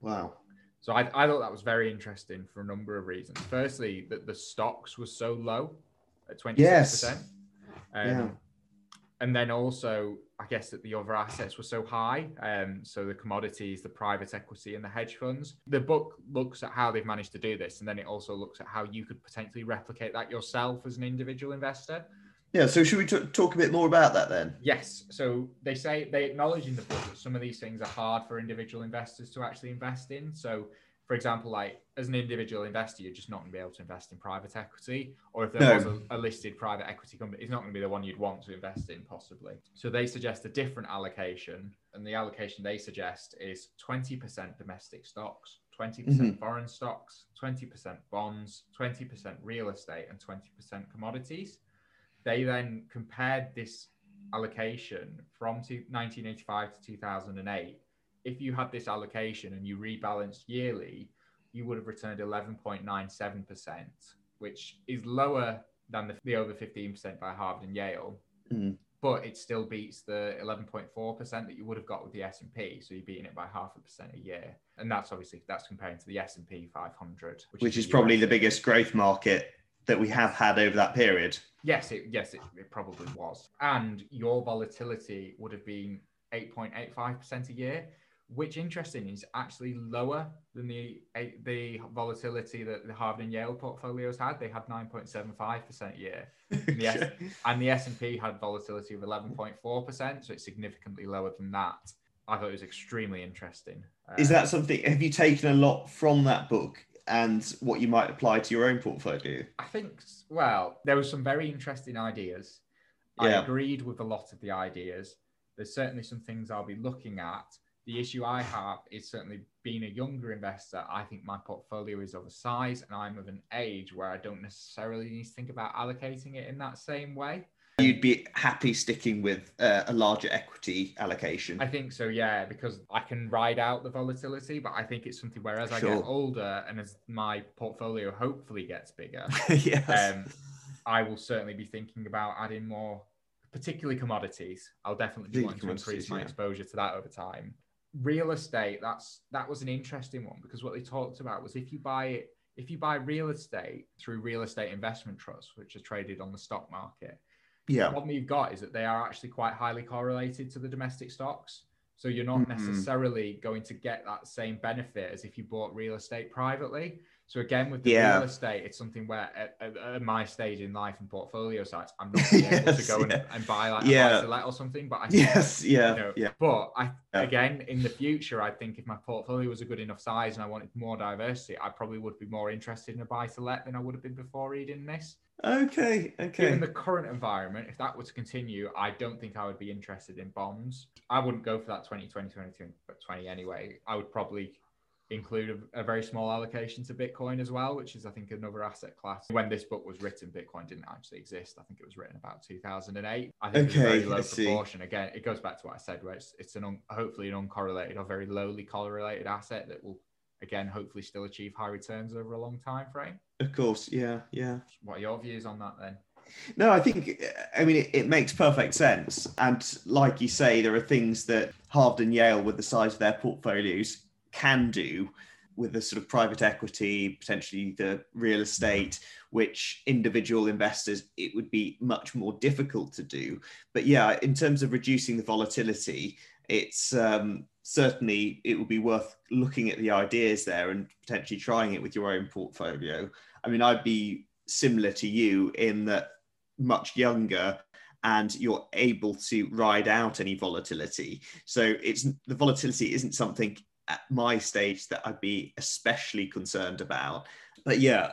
Wow. So I, I thought that was very interesting for a number of reasons. Firstly, that the stocks was so low at 26%. Yes. Um, Yeah. And then also, I guess that the other assets were so high. Um, so the commodities, the private equity, and the hedge funds. The book looks at how they've managed to do this. And then it also looks at how you could potentially replicate that yourself as an individual investor. Yeah. So should we t- talk a bit more about that then? Yes. So they say they acknowledge in the book that some of these things are hard for individual investors to actually invest in. So, for example, like as an individual investor, you're just not going to be able to invest in private equity, or if there No. was a, a listed private equity company, it's not going to be the one you'd want to invest in, possibly. So they suggest a different allocation, and the allocation they suggest is 20% domestic stocks, 20% Mhm. foreign stocks, 20% bonds, 20% real estate, and 20% commodities. They then compared this allocation from 1985 to 2008. If you had this allocation and you rebalanced yearly, you would have returned 11.97%, which is lower than the, the over 15% by Harvard and Yale. Mm. But it still beats the 11.4% that you would have got with the S&P. So you're beating it by half a percent a year. And that's obviously, that's comparing to the S&P 500. Which is the probably US. the biggest growth market that we have had over that period. Yes, it yes, it, it probably was. And your volatility would have been 8.85% a year, which interesting is actually lower than the the volatility that the Harvard and Yale portfolios had. They had 9.75% a year. And the, S- and the S&P had volatility of 11.4%, so it's significantly lower than that. I thought it was extremely interesting. Is Uh, that something? Have you taken a lot from that book and what you might apply to your own portfolio? I think, well, there were some very interesting ideas. I agreed with a lot of the ideas. There's certainly some things I'll be looking at. The issue I have is certainly being a younger investor. I think my portfolio is of a size and I'm of an age where I don't necessarily need to think about allocating it in that same way. You'd be happy sticking with uh, a larger equity allocation. I think so, yeah, because I can ride out the volatility, but I think it's something where as Sure. I get older and as my portfolio hopefully gets bigger, yes. um, I will certainly be thinking about adding more, particularly commodities. I'll definitely be wanting to increase my yeah. exposure to that over time. Real estate, that's that was an interesting one because what they talked about was if you buy it, if you buy real estate through real estate investment trusts, which are traded on the stock market, the problem you've got is that they are actually quite highly correlated to the domestic stocks. So you're not Mhm. necessarily going to get that same benefit as if you bought real estate privately. So again, with the Yeah. real estate, it's something where at, at, at my stage in life and portfolio sites, I'm not gonna able to go and, yeah. and buy like Yeah. a buy to let or something. But I think, Yes. Yeah. you know, yeah. but I Yeah. again in the future, I think if my portfolio was a good enough size and I wanted more diversity, I probably would be more interested in a buy to let than I would have been before reading this Okay. Okay. given the current environment, if that were to continue, I don't think I would be interested in bonds. I wouldn't go for that 2020, 20, but 20 anyway. I would probably include a, a very small allocation to Bitcoin as well, which is, I think, another asset class. When this book was written, Bitcoin didn't actually exist. I think it was written about 2008. I think it's a Okay, very low proportion. Again, it goes back to what I said, where it's, it's an un, hopefully an uncorrelated or very lowly correlated asset that will, again, hopefully still achieve high returns over a long time frame. Of course. Yeah. Yeah. What are your views on that then? No, I think, I mean, it, it makes perfect sense. And like you say, there are things that Harvard and Yale, with the size of their portfolios, can do with the sort of private equity, potentially the real estate, which individual investors, it would be much more difficult to do. But yeah, in terms of reducing the volatility, it's um, certainly, it would be worth looking at the ideas there and potentially trying it with your own portfolio. I mean, I'd be similar to you in that much younger and you're able to ride out any volatility. So it's the volatility isn't something at my stage that I'd be especially concerned about. But yeah,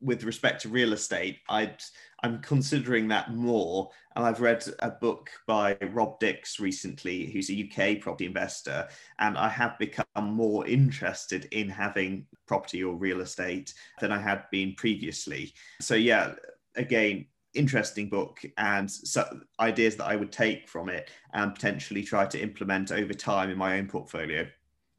with respect to real estate, I'd I'm considering that more. And I've read a book by Rob Dix recently, who's a UK property investor, and I have become more interested in having property or real estate than I had been previously. So yeah, again, interesting book and so ideas that I would take from it and potentially try to implement over time in my own portfolio.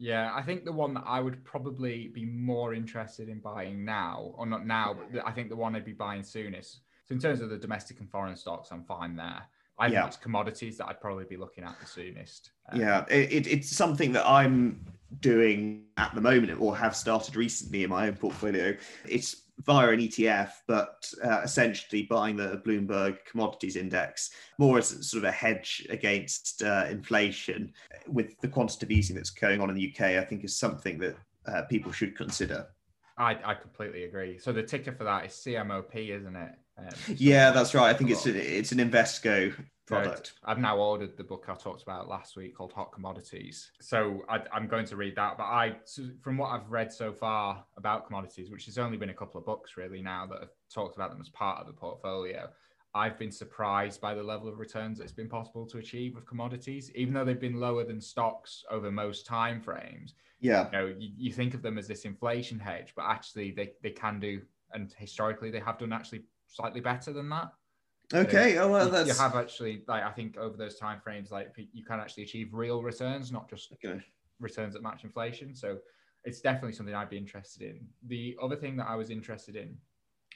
Yeah, I think the one that I would probably be more interested in buying now, or not now, but I think the one I'd be buying soonest. So in terms of the domestic and foreign stocks, I'm fine there. I think Yeah. it's commodities that I'd probably be looking at the soonest. Um, Yeah, it, it- it's something that I'm doing at the moment or have started recently in my own portfolio. It's via an ETF, but uh, essentially buying the Bloomberg Commodities Index more as sort of a hedge against uh, inflation with the quantitative easing that's going on in the UK, I think is something that uh, people should consider. I, I completely agree. So the ticker for that is CMOP, isn't it? Um, Yeah, that's right. I think it's a, it's an Invesco product. I've now ordered the book I talked about last week called Hot Commodities. So I, I'm going to read that. But I, from what I've read so far about commodities, which has only been a couple of books really now that have talked about them as part of the portfolio, I've been surprised by the level of returns that it's been possible to achieve with commodities, even though they've been lower than stocks over most time frames. Yeah. You know, you, you think of them as this inflation hedge, but actually they, they can do, and historically they have done actually slightly better than that Okay. Oh, well, you, that's you have actually like I think over those time frames, like you can actually achieve real returns, not just okay. returns that match inflation. So it's definitely something I'd be interested in. The other thing that I was interested in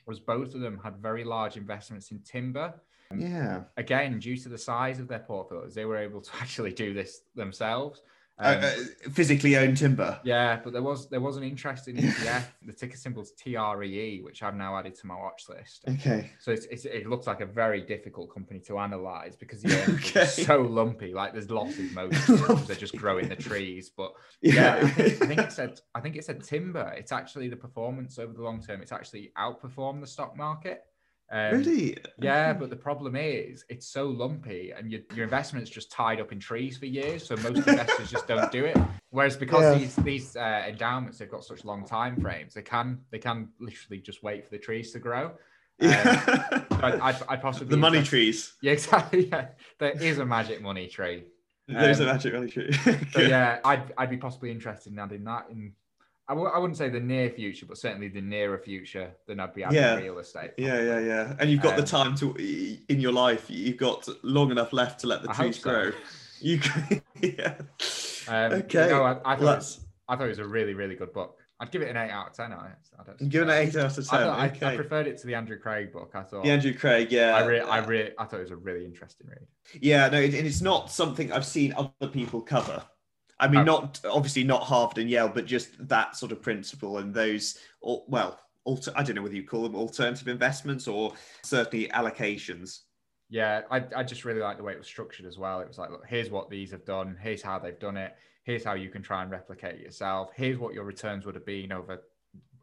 was both of them had very large investments in timber. Yeah. Again, due to the size of their portfolios, they were able to actually do this themselves. Uh, Um, uh, physically owned timber. yeah, but there was there was an interesting ETF. the ticker symbol is TREE, which I've now added to my watch list. Okay. So it's, it's, it looks like a very difficult company to analyze because the earnings Okay. so lumpy. Like there's losses most of because they're just growing the trees. But yeah, I think, I think it said I think it said timber. It's actually the performance over the long term. It's actually outperformed the stock market. Um, really? Yeah, but the problem is it's so lumpy, and your your investment's just tied up in trees for years. So most investors just don't do it. Whereas because Yeah. these these uh, endowments they've got such long time frames, they can they can literally just wait for the trees to grow. Yeah. I'd, I'd, I'd possibly the money trees. Yeah, exactly. Yeah. There is a magic money tree. There's Um, are actually really true. So yeah, I'd I'd be possibly interested in adding that in. I w- I wouldn't say the near future, but certainly the nearer future. Then I'd be adding Yeah. real estate. Yeah, yeah, yeah. And you've got the Um, time to in your life. You've got long enough left to let the I trees so. grow. You can, yeah. Um, okay. No, I, I thought Well, it was, I thought it was a really really good book. I'd give it an eight out of ten. I, I don't. Give it an eight out of I, ten. I, okay. I preferred it to the Andrew Craig book. I thought. the Andrew Craig, yeah. I really, I really, I thought it was a really interesting read. Yeah, no, it, and it's not something I've seen other people cover. I mean, Oh. not obviously not Harvard and Yale, but just that sort of principle and those, well, alter, I don't know whether you call them alternative investments or certainly allocations. Yeah, I, I just really like the way it was structured as well. It was like, look, here's what these have done. Here's how they've done it. Here's how you can try and replicate yourself. Here's what your returns would have been over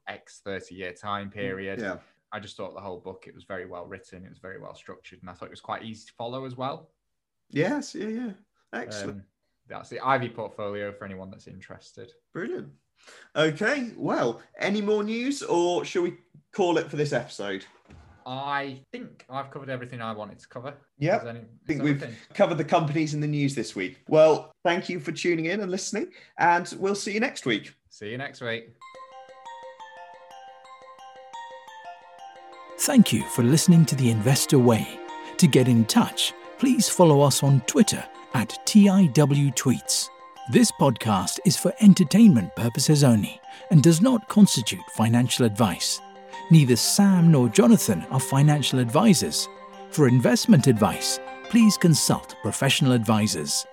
X 30 year time period. Yeah. I just thought the whole book, it was very well written. It was very well structured. And I thought it was quite easy to follow as well. Yes. Yeah. Yeah. Excellent. Um, that's the Ivy portfolio for anyone that's interested. Brilliant. Okay. Well, any more news, or shall we call it for this episode? I think I've covered everything I wanted to cover. Yeah, I think we've anything? covered the companies in the news this week. Well, thank you for tuning in and listening, and we'll see you next week. See you next week. Thank you for listening to The Investor Way. To get in touch, please follow us on Twitter at TIW Tweets. This podcast is for entertainment purposes only and does not constitute financial advice. Neither Sam nor Jonathan are financial advisors. For investment advice, please consult professional advisors.